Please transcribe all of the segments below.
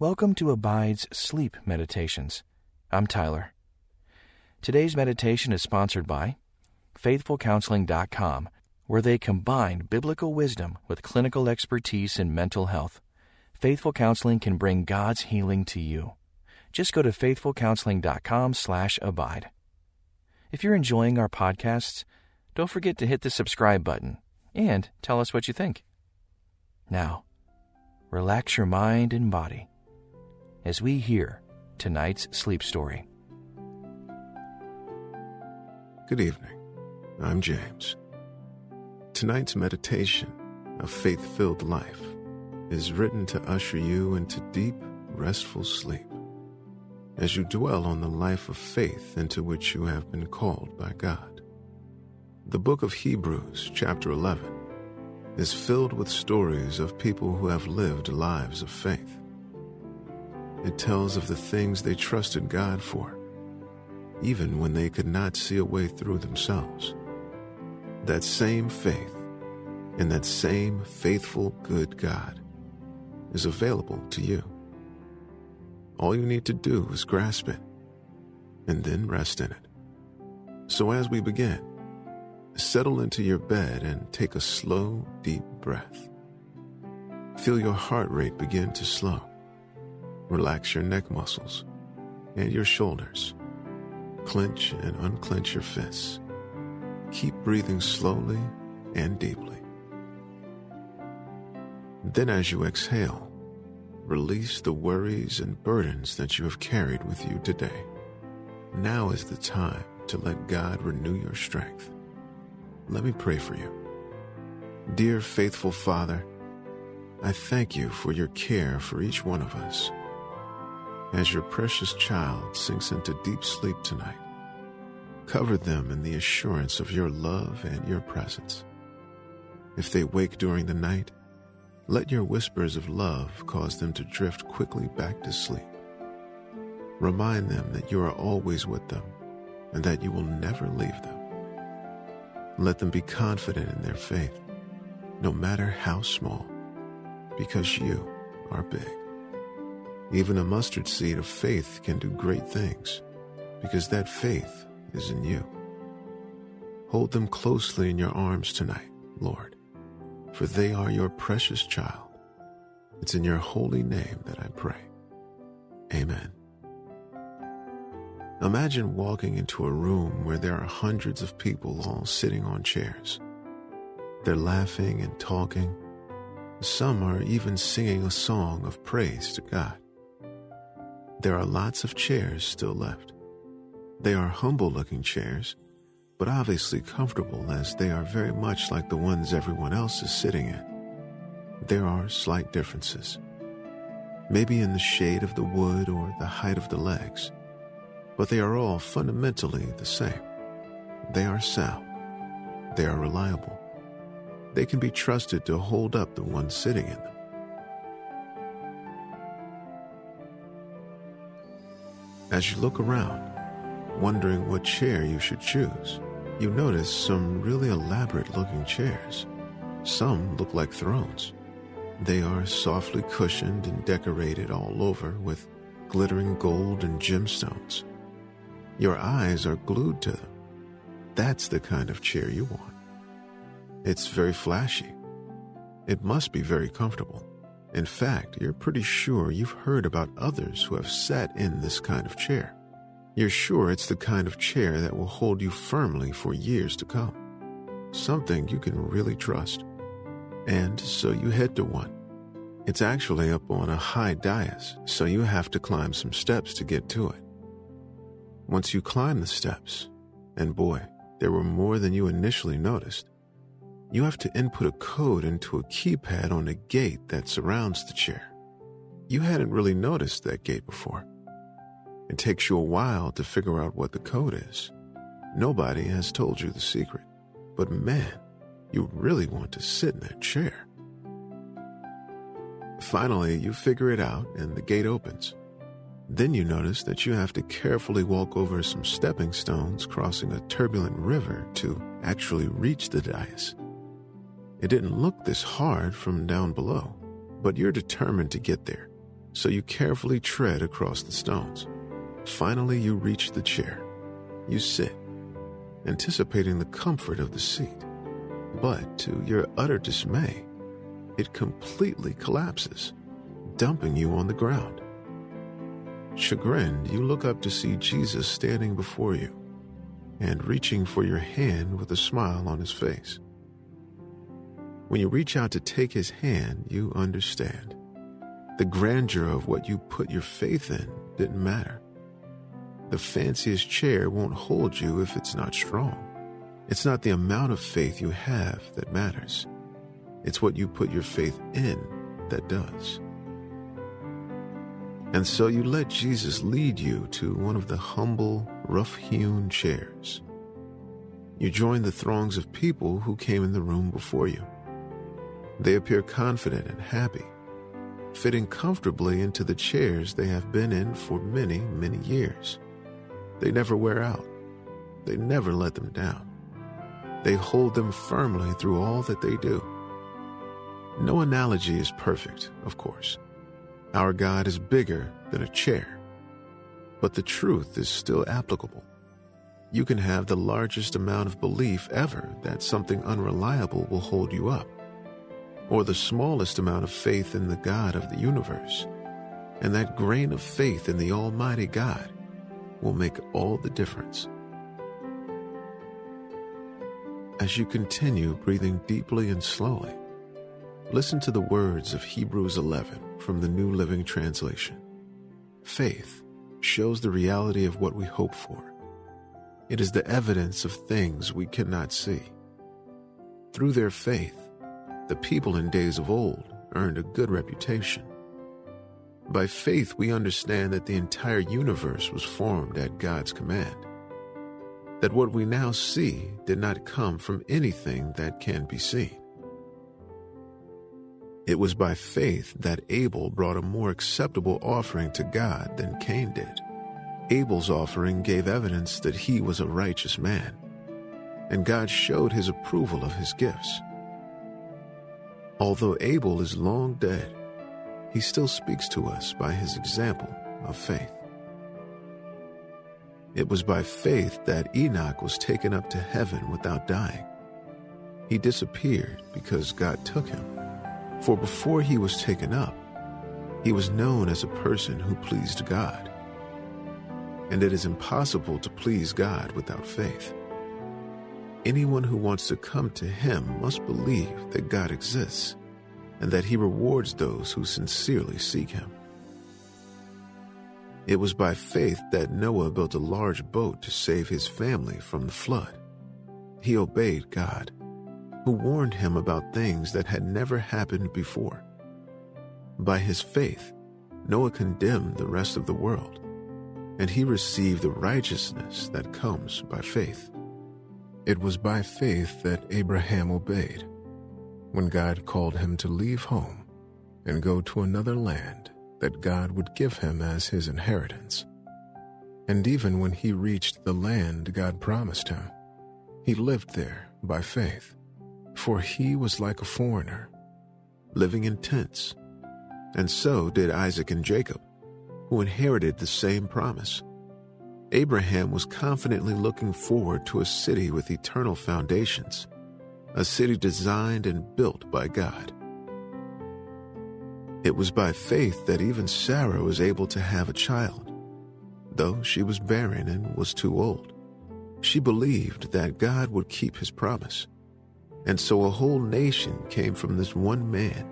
Welcome to Abide's Sleep Meditations. I'm Tyler. Today's meditation is sponsored by FaithfulCounseling.com, where they combine biblical wisdom with clinical expertise in mental health. Faithful Counseling can bring God's healing to you. Just go to faithfulcounseling.com/abide. If you're enjoying our podcasts, don't forget to hit the subscribe button and tell us what you think. Now, relax your mind and body as we hear tonight's sleep story. Good evening. I'm James. Tonight's meditation, A Faith Filled Life, is written to usher you into deep, restful sleep as you dwell on the life of faith into which you have been called by God. The book of Hebrews, chapter 11, is filled with stories of people who have lived lives of faith. It tells of the things they trusted God for, even when they could not see a way through themselves. That same faith and that same faithful, good God is available to you. All you need to do is grasp it and then rest in it. So as we begin, settle into your bed and take a slow, deep breath. Feel your heart rate begin to slow. Relax your neck muscles and your shoulders. Clench and unclench your fists. Keep breathing slowly and deeply. Then, as you exhale, release the worries and burdens that you have carried with you today. Now is the time to let God renew your strength. Let me pray for you. Dear faithful Father, I thank you for your care for each one of us. As your precious child sinks into deep sleep tonight, cover them in the assurance of your love and your presence. If they wake during the night, let your whispers of love cause them to drift quickly back to sleep. Remind them that you are always with them and that you will never leave them. Let them be confident in their faith, no matter how small, because you are big. Even a mustard seed of faith can do great things, because that faith is in you. Hold them closely in your arms tonight, Lord for they are your precious child. It's in your holy name that I pray. Amen. Imagine walking into a room where there are hundreds of people all sitting on chairs. They're laughing and talking. Some are even singing a song of praise to God. There are lots of chairs still left. They are humble looking chairs but obviously comfortable as they are very much like the ones everyone else is sitting in. There are slight differences. Maybe in the shade of the wood or the height of the legs, but they are all fundamentally the same. They are sound. They are reliable. They can be trusted to hold up the one sitting in them. As you look around, wondering what chair you should choose, you notice some really elaborate looking chairs. Some look like thrones. They are softly cushioned and decorated all over with glittering gold and gemstones. Your eyes are glued to them. That's the kind of chair you want. It's very flashy. It must be very comfortable. In fact, you're pretty sure you've heard about others who have sat in this kind of chair. You're sure it's the kind of chair that will hold you firmly for years to come. Something you can really trust. And so you head to one. It's actually up on a high dais, so you have to climb some steps to get to it. Once you climb the steps, and boy, there were more than you initially noticed, you have to input a code into a keypad on a gate that surrounds the chair. You hadn't really noticed that gate before. It takes you a while to figure out what the code is. Nobody has told you the secret. But man, you really want to sit in that chair. Finally, you figure it out and the gate opens. Then you notice that you have to carefully walk over some stepping stones crossing a turbulent river to actually reach the dais. It didn't look this hard from down below, but you're determined to get there. so you carefully tread across the stones. Finally, you reach the chair. You sit, anticipating the comfort of the seat. But to your utter dismay, it completely collapses, dumping you on the ground. Chagrined, you look up to see Jesus standing before you and reaching for your hand with a smile on his face. When you reach out to take his hand, you understand. The grandeur of what you put your faith in didn't matter. The fanciest chair won't hold you if it's not strong. It's not the amount of faith you have that matters. It's what you put your faith in that does. And so you let Jesus lead you to one of the humble, rough hewn chairs. You join the throngs of people who came in the room before you. They appear confident and happy, fitting comfortably into the chairs they have been in for many, many years. They never wear out. They never let them down. They hold them firmly through all that they do. No analogy is perfect, of course. Our God is bigger than a chair. But the truth is still applicable. You can have the largest amount of belief ever that something unreliable will hold you up, or the smallest amount of faith in the God of the universe. And that grain of faith in the Almighty God will make all the difference. As you continue breathing deeply and slowly, listen to the words of Hebrews 11 from the New Living Translation. Faith shows the reality of what we hope for. It is the evidence of things we cannot see. Through their faith, the people in days of old earned a good reputation. By faith, we understand that the entire universe was formed at God's command. That what we now see did not come from anything that can be seen. It was by faith that Abel brought a more acceptable offering to God than Cain did. Abel's offering gave evidence that he was a righteous man, and God showed his approval of his gifts. Although Abel is long dead, he still speaks to us by his example of faith. It was by faith that Enoch was taken up to heaven without dying. He disappeared because God took him. For before he was taken up, he was known as a person who pleased God. And it is impossible to please God without faith. Anyone who wants to come to him must believe that God exists and that he rewards those who sincerely seek him. It was by faith that Noah built a large boat to save his family from the flood. He obeyed God who warned him about things that had never happened before. By his faith, Noah condemned the rest of the world, and he received the righteousness that comes by faith. It was by faith that Abraham obeyed when God called him to leave home and go to another land that God would give him as his inheritance. And even when he reached the land God promised him, he lived there by faith for he was like a foreigner, living in tents. And so did Isaac and Jacob, who inherited the same promise. Abraham was confidently looking forward to a city with eternal foundations, a city designed and built by God. It was by faith that even Sarah was able to have a child, though she was barren and was too old. She believed that God would keep his promise. And so a whole nation came from this one man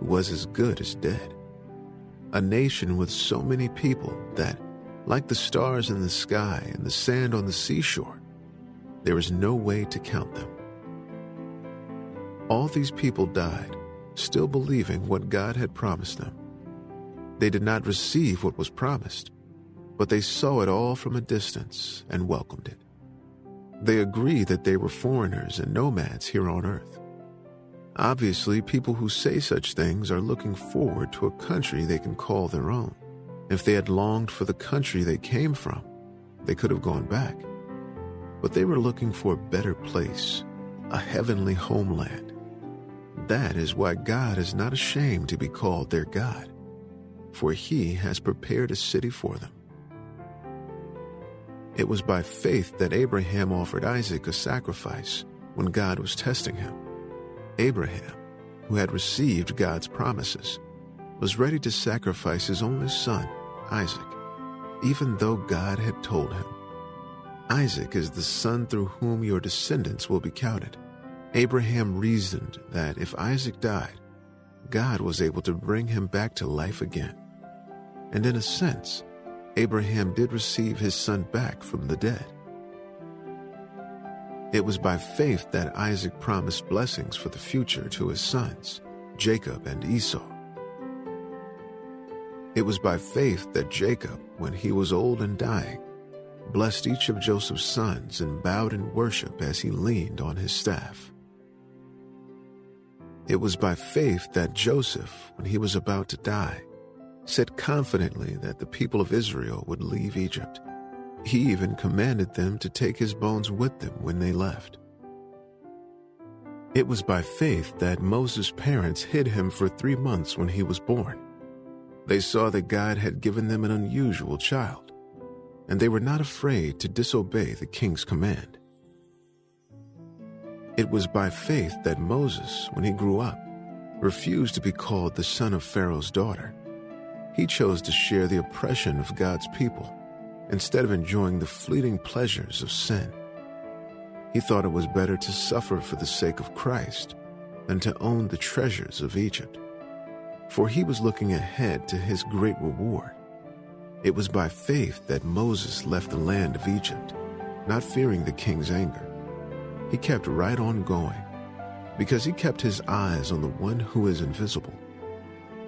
who was as good as dead. A nation with so many people that, like the stars in the sky and the sand on the seashore, there is no way to count them. All these people died, still believing what God had promised them. They did not receive what was promised, but they saw it all from a distance and welcomed it. They agree that they were foreigners and nomads here on Earth. Obviously, people who say such things are looking forward to a country they can call their own. If they had longed for the country they came from, they could have gone back. But they were looking for a better place, a heavenly homeland. That is why God is not ashamed to be called their God. for he has prepared a city for them. It was by faith that Abraham offered Isaac a sacrifice when God was testing him. Abraham, who had received God's promises, was ready to sacrifice his only son, Isaac, even though God had told him, Isaac is the son through whom your descendants will be counted. Abraham reasoned that if Isaac died, God was able to bring him back to life again. And in a sense, Abraham did receive his son back from the dead. It was by faith that Isaac promised blessings for the future to his sons, Jacob and Esau. It was by faith that Jacob, when he was old and dying, blessed each of Joseph's sons and bowed in worship as he leaned on his staff. It was by faith that Joseph, when he was about to die, said confidently that the people of Israel would leave Egypt. He even commanded them to take his bones with them when they left. It was by faith that Moses' parents hid him for three months when he was born. They saw that God had given them an unusual child, and they were not afraid to disobey the king's command. It was by faith that Moses, when he grew up, refused to be called the son of Pharaoh's daughter he chose to share the oppression of God's people instead of enjoying the fleeting pleasures of sin. He thought it was better to suffer for the sake of Christ than to own the treasures of Egypt. For he was looking ahead to his great reward. It was by faith that Moses left the land of Egypt, not fearing the king's anger. He kept right on going because he kept his eyes on the one who is invisible.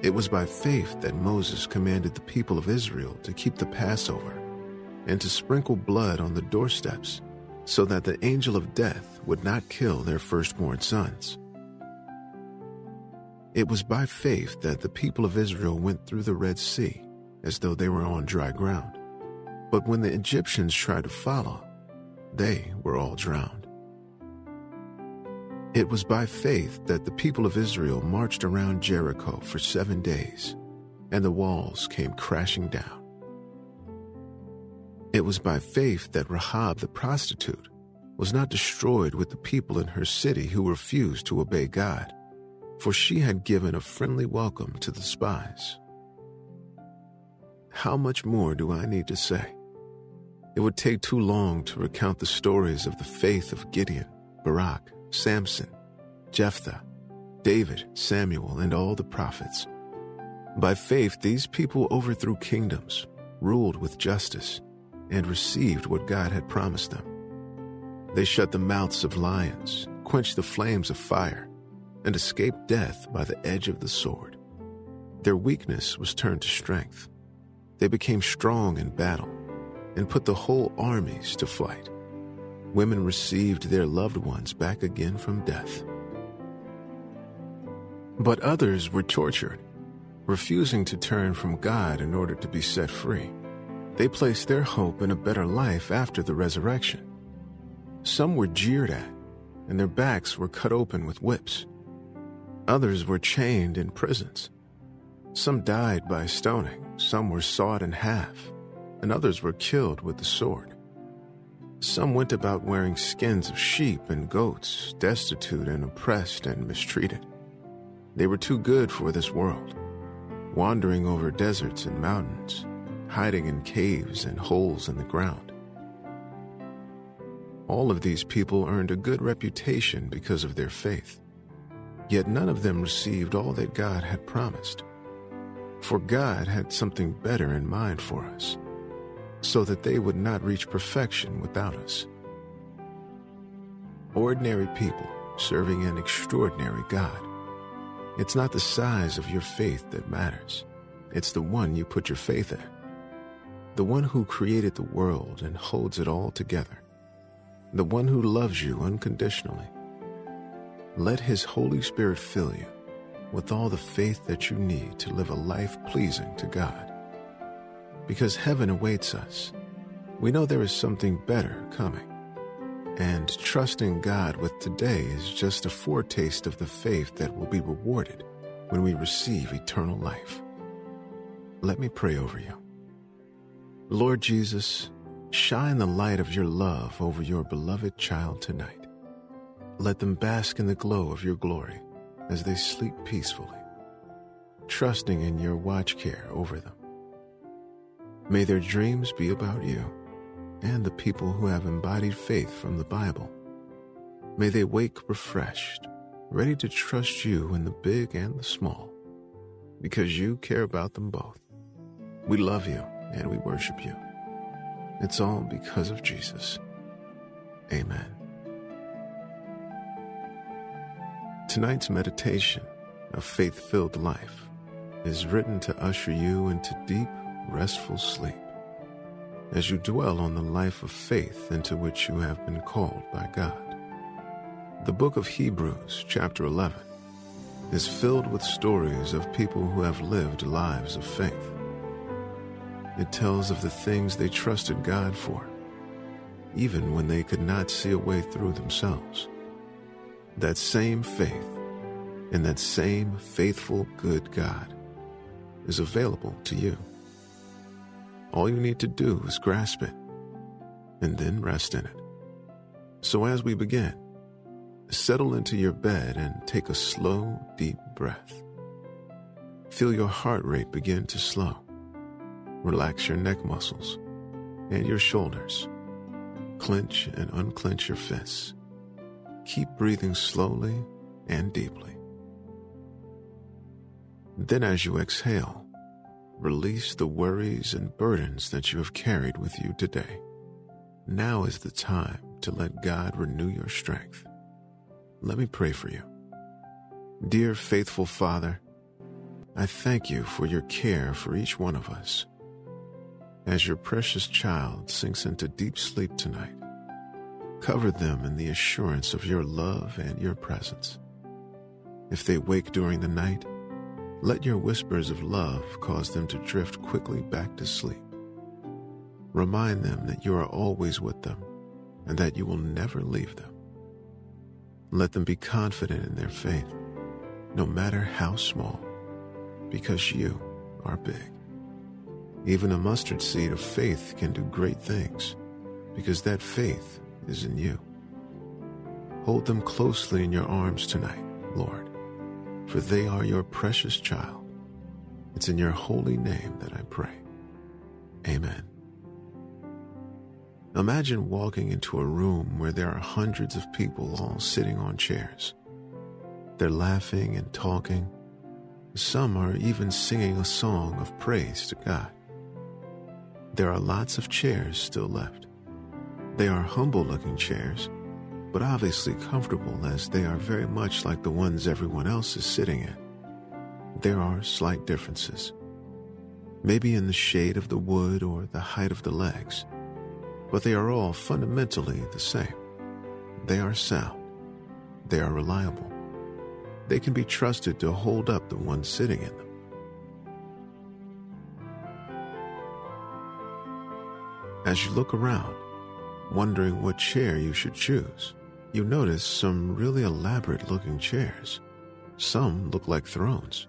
It was by faith that Moses commanded the people of Israel to keep the Passover and to sprinkle blood on the doorsteps so that the angel of death would not kill their firstborn sons. It was by faith that the people of Israel went through the Red Sea as though they were on dry ground. But when the Egyptians tried to follow, they were all drowned. It was by faith that the people of Israel marched around Jericho for seven days, and the walls came crashing down. It was by faith that Rahab the prostitute was not destroyed with the people in her city who refused to obey God, for she had given a friendly welcome to the spies. How much more do I need to say? It would take too long to recount the stories of the faith of Gideon, Barak, Samson, Jephthah, David, Samuel, and all the prophets. By faith, these people overthrew kingdoms, ruled with justice, and received what God had promised them. They shut the mouths of lions, quenched the flames of fire, and escaped death by the edge of the sword. Their weakness was turned to strength. They became strong in battle and put the whole armies to flight women received their loved ones back again from death. But others were tortured, refusing to turn from God in order to be set free. They placed their hope in a better life after the resurrection. Some were jeered at, and their backs were cut open with whips. Others were chained in prisons. Some died by stoning, some were sawed in half, and others were killed with the sword. Some went about wearing skins of sheep and goats, destitute and oppressed and mistreated. They were too good for this world, wandering over deserts and mountains, hiding in caves and holes in the ground. All of these people earned a good reputation because of their faith, yet none of them received all that God had promised. For God had something better in mind for us so that they would not reach perfection without us. Ordinary people serving an extraordinary God. It's not the size of your faith that matters, it's the one you put your faith in. The one who created the world and holds it all together. The one who loves you unconditionally. Let His Holy Spirit fill you with all the faith that you need to live a life pleasing to God because heaven awaits us. We know there is something better coming. And trusting God with today is just a foretaste of the faith that will be rewarded when we receive eternal life. Let me pray over you. Lord Jesus, shine the light of your love over your beloved child tonight. Let them bask in the glow of your glory as they sleep peacefully, trusting in your watch care over them. May their dreams be about you and the people who have embodied faith from the Bible. May they wake refreshed, ready to trust you in the big and the small, because you care about them both. We love you and we worship you. It's all because of Jesus. Amen. Tonight's meditation, A Faith Filled Life, is written to usher you into deep, restful sleep as you dwell on the life of faith into which you have been called by God. The book of Hebrews, chapter 11, is filled with stories of people who have lived lives of faith. It tells of the things they trusted God for, even when they could not see a way through themselves. That same faith and that same faithful, good God is available to you. All you need to do is grasp it and then rest in it. So as we begin, settle into your bed and take a slow, deep breath. Feel your heart rate begin to slow. Relax your neck muscles and your shoulders. Clench and unclench your fists. Keep breathing slowly and deeply. Then, as you exhale, release the worries and burdens that you have carried with you today. Now is the time to let God renew your strength. Let me pray for you. Dear faithful Father, I thank you for your care for each one of us. As your precious child sinks into deep sleep tonight, cover them in the assurance of your love and your presence. If they wake during the night, let your whispers of love cause them to drift quickly back to sleep. Remind them that you are always with them and that you will never leave them. Let them be confident in their faith, no matter how small, because you are big. Even a mustard seed of faith can do great things, because that faith is in you. Hold them closely in your arms tonight, Lord, for they are your precious child. It's in your holy name that I pray. Amen. Imagine walking into a room where there are hundreds of people all sitting on chairs. They're laughing and talking. Some are even singing a song of praise to God. There are lots of chairs still left. They are humble looking chairs, but obviously comfortable as they are very much like the ones everyone else is sitting in. There are slight differences. Maybe in the shade of the wood or the height of the legs but they are all fundamentally the same. They are sound. They are reliable. They can be trusted to hold up the one sitting in them. As you look around, wondering what chair you should choose, you notice some really elaborate looking chairs. Some look like thrones.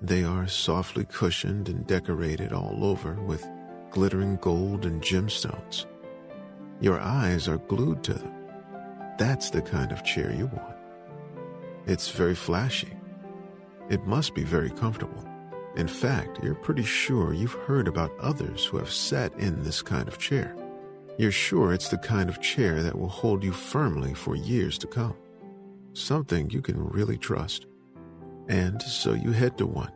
They are softly cushioned and decorated all over with glittering gold and gemstones. Your eyes are glued to them. That's the kind of chair you want. It's very flashy. It must be very comfortable. In fact, you're pretty sure you've heard about others who have sat in this kind of chair. You're sure it's the kind of chair that will hold you firmly for years to come. Something you can really trust. And so you head to one.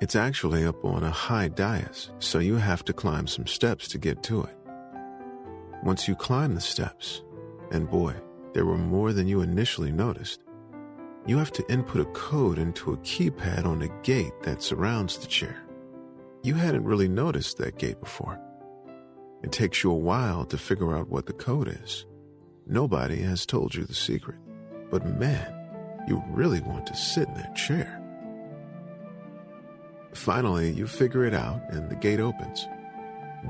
It's actually up on a high dais, so you have to climb some steps to get to it. Once you climb the steps, and boy, there were more than you initially noticed, you have to input a code into a keypad on a gate that surrounds the chair. You hadn't really noticed that gate before. It takes you a while to figure out what the code is. Nobody has told you the secret, but man, you really want to sit in that chair. Finally, you figure it out and the gate opens.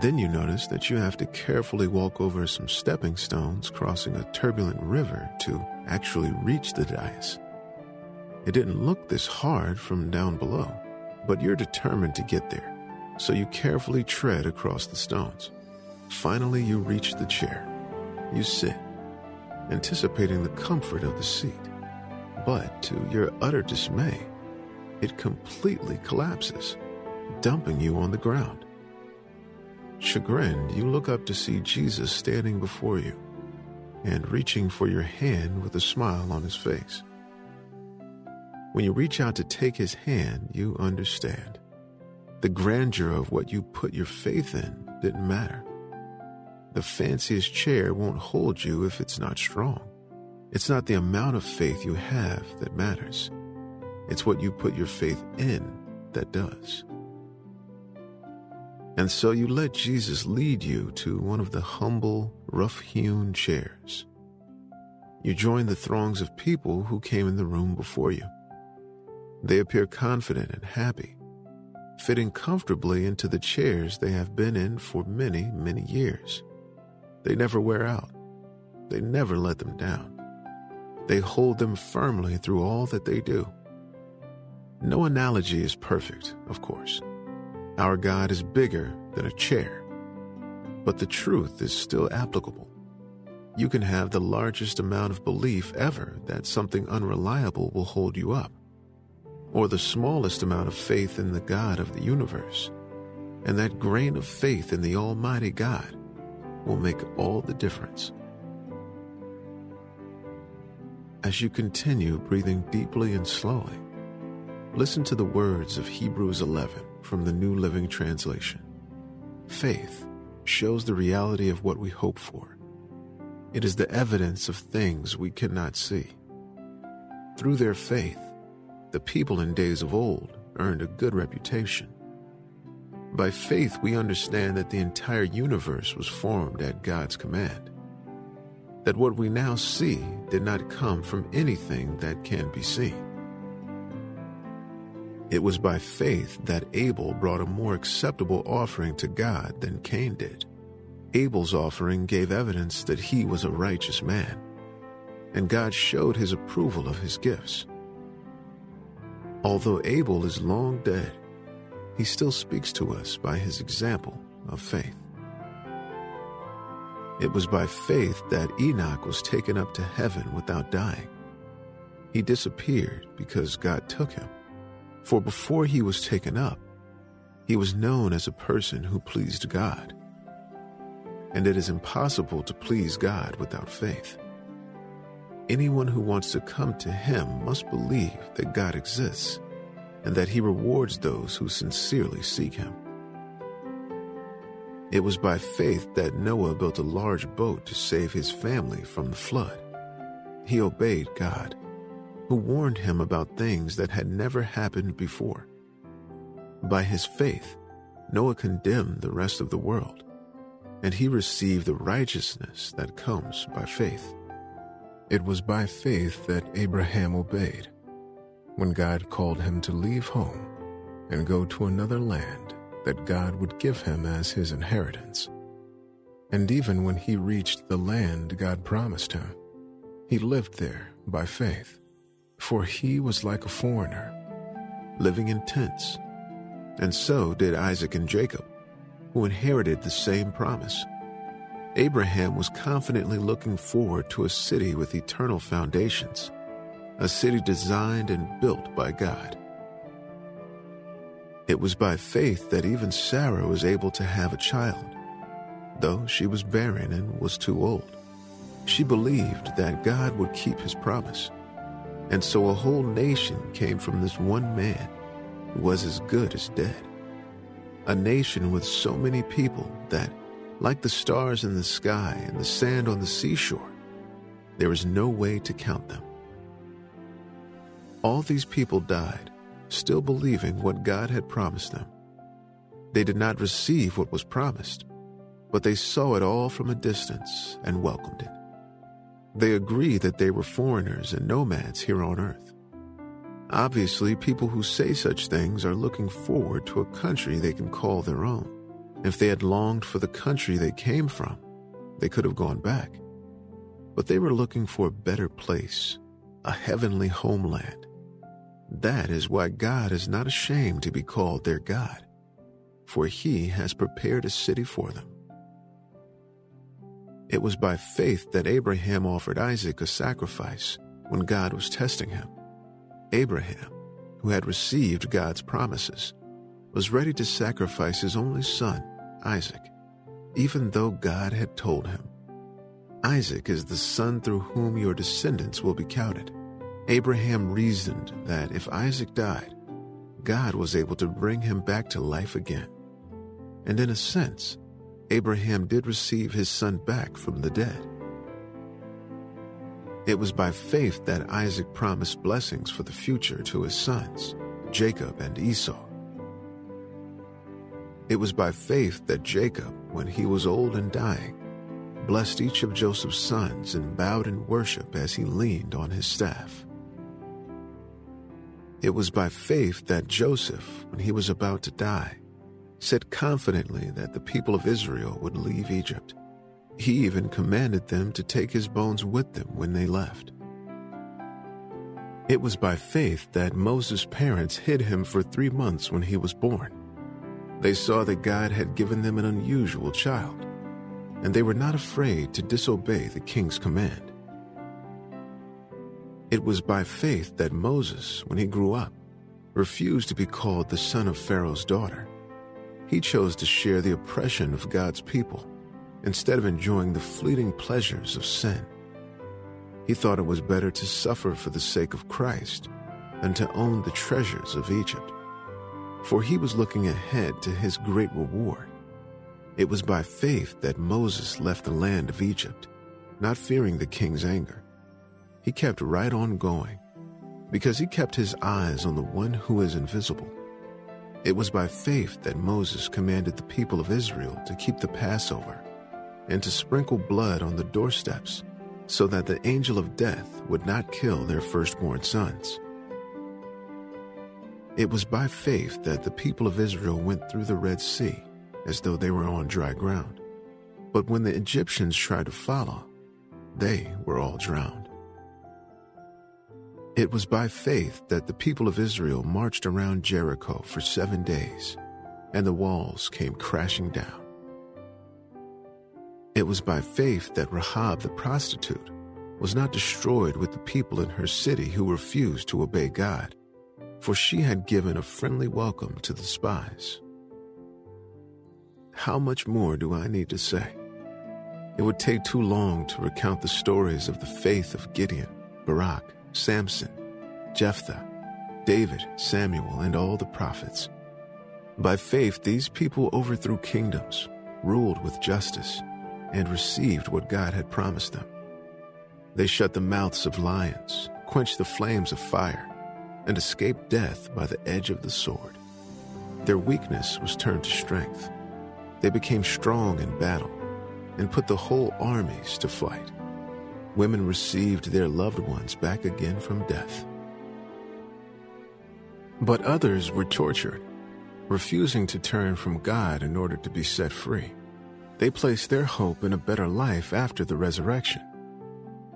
Then you notice that you have to carefully walk over some stepping stones crossing a turbulent river to actually reach the dais. It didn't look this hard from down below, but you're determined to get there. So you carefully tread across the stones. Finally, you reach the chair. You sit, anticipating the comfort of the seat. But to your utter dismay, it completely collapses, dumping you on the ground. Chagrined, you look up to see Jesus standing before you and reaching for your hand with a smile on his face. When you reach out to take his hand, you understand. The grandeur of what you put your faith in didn't matter. The fanciest chair won't hold you if it's not strong. It's not the amount of faith you have that matters. It's what you put your faith in that does. And so you let Jesus lead you to one of the humble, rough hewn chairs. You join the throngs of people who came in the room before you. They appear confident and happy, fitting comfortably into the chairs they have been in for many, many years. They never wear out. They never let them down. They hold them firmly through all that they do. No analogy is perfect, of course. Our God is bigger than a chair. But the truth is still applicable. You can have the largest amount of belief ever that something unreliable will hold you up, or the smallest amount of faith in the God of the universe. And that grain of faith in the Almighty God will make all the difference. As you continue breathing deeply and slowly, listen to the words of Hebrews 11 from the New Living Translation. Faith shows the reality of what we hope for. It is the evidence of things we cannot see. Through their faith, the people in days of old earned a good reputation. By faith, we understand that the entire universe was formed at God's command. That what we now see did not come from anything that can be seen. It was by faith that Abel brought a more acceptable offering to God than Cain did. Abel's offering gave evidence that he was a righteous man, and God showed his approval of his gifts. Although Abel is long dead, he still speaks to us by his example of faith. It was by faith that Enoch was taken up to heaven without dying. He disappeared because God took him. For before he was taken up, he was known as a person who pleased God. And it is impossible to please God without faith. Anyone who wants to come to him must believe that God exists and that he rewards those who sincerely seek him. It was by faith that Noah built a large boat to save his family from the flood. He obeyed God, who warned him about things that had never happened before. By his faith, Noah condemned the rest of the world, and he received the righteousness that comes by faith. It was by faith that Abraham obeyed when God called him to leave home and go to another land that God would give him as his inheritance. And even when he reached the land God promised him, he lived there by faith, for he was like a foreigner, living in tents. And so did Isaac and Jacob, who inherited the same promise. Abraham was confidently looking forward to a city with eternal foundations a city designed and built by God. It was by faith that even Sarah was able to have a child, though she was barren and was too old. She believed that God would keep his promise. And so a whole nation came from this one man who was as good as dead. A nation with so many people that, like the stars in the sky and the sand on the seashore, there is no way to count them. All these people died, still believing what God had promised them. They did not receive what was promised, but they saw it all from a distance and welcomed it. They agreed that they were foreigners and nomads here on earth. Obviously, people who say such things are looking forward to a country they can call their own. If they had longed for the country they came from, they could have gone back. But they were looking for a better place, a heavenly homeland that is why God is not ashamed to be called their God. for he has prepared a city for them. It was by faith that Abraham offered Isaac a sacrifice when God was testing him. Abraham, who had received God's promises, was ready to sacrifice his only son, Isaac, even though God had told him, Isaac is the son through whom your descendants will be counted. Abraham reasoned that if Isaac died, God was able to bring him back to life again. And in a sense, Abraham did receive his son back from the dead. It was by faith that Isaac promised blessings for the future to his sons, Jacob and Esau. It was by faith that Jacob, when he was old and dying, blessed each of Joseph's sons and bowed in worship as he leaned on his staff. It was by faith that Joseph, when he was about to die, said confidently that the people of Israel would leave Egypt. He even commanded them to take his bones with them when they left. It was by faith that Moses' parents hid him for three months when he was born. They saw that God had given them an unusual child, and they were not afraid to disobey the king's command. It was by faith that Moses, when he grew up, refused to be called the son of Pharaoh's daughter. He chose to share the oppression of God's people instead of enjoying the fleeting pleasures of sin. He thought it was better to suffer for the sake of Christ than to own the treasures of Egypt. For he was looking ahead to his great reward. It was by faith that Moses left the land of Egypt, not fearing the king's anger he kept right on going because he kept his eyes on the one who is invisible. It was by faith that Moses commanded the people of Israel to keep the Passover and to sprinkle blood on the doorsteps so that the angel of death would not kill their firstborn sons. It was by faith that the people of Israel went through the Red Sea as though they were on dry ground. But when the Egyptians tried to follow, they were all drowned. It was by faith that the people of Israel marched around Jericho for seven days, and the walls came crashing down. It was by faith that Rahab the prostitute was not destroyed with the people in her city who refused to obey God, for she had given a friendly welcome to the spies. How much more do I need to say? It would take too long to recount the stories of the faith of Gideon, Barak, Samson, Jephthah, David, Samuel, and all the prophets. By faith, these people overthrew kingdoms, ruled with justice, and received what God had promised them. They shut the mouths of lions, quenched the flames of fire, and escaped death by the edge of the sword. Their weakness was turned to strength. They became strong in battle and put the whole armies to flight women received their loved ones back again from death. But others were tortured, refusing to turn from God in order to be set free. They placed their hope in a better life after the resurrection.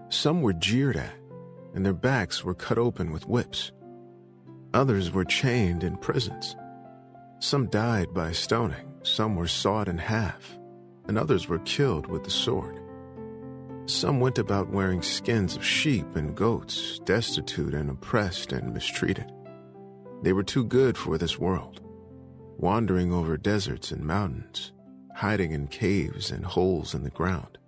Some were jeered at, and their backs were cut open with whips. Others were chained in prisons. Some died by stoning, some were sawed in half, and others were killed with the sword. Some went about wearing skins of sheep and goats, destitute and oppressed and mistreated. They were too good for this world, wandering over deserts and mountains, hiding in caves and holes in the ground.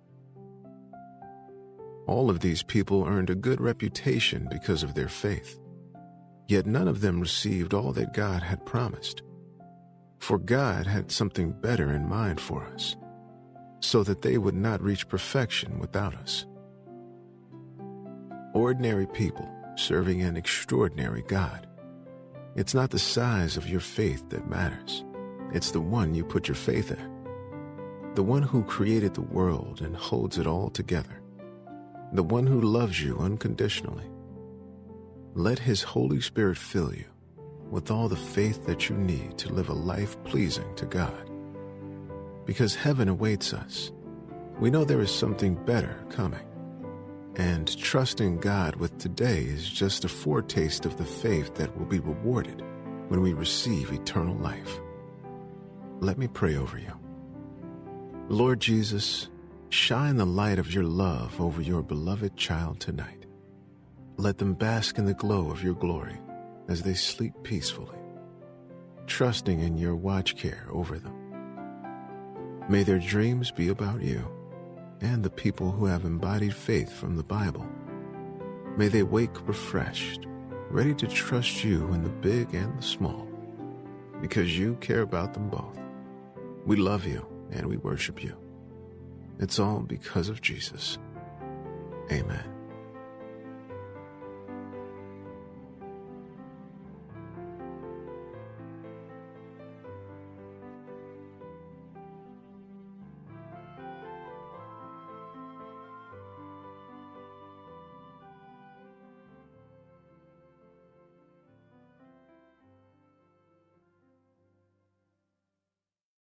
All of these people earned a good reputation because of their faith, yet none of them received all that God had promised. For God had something better in mind for us so that they would not reach perfection without us. Ordinary people serving an extraordinary God. It's not the size of your faith that matters, it's the one you put your faith in. The one who created the world and holds it all together. The one who loves you unconditionally. Let His Holy Spirit fill you with all the faith that you need to live a life pleasing to God because heaven awaits us. We know there is something better coming. And trusting God with today is just a foretaste of the faith that will be rewarded when we receive eternal life. Let me pray over you. Lord Jesus, shine the light of your love over your beloved child tonight. Let them bask in the glow of your glory as they sleep peacefully, trusting in your watch care over them. May their dreams be about you and the people who have embodied faith from the Bible. May they wake refreshed, ready to trust you in the big and the small, because you care about them both. We love you and we worship you. It's all because of Jesus. Amen.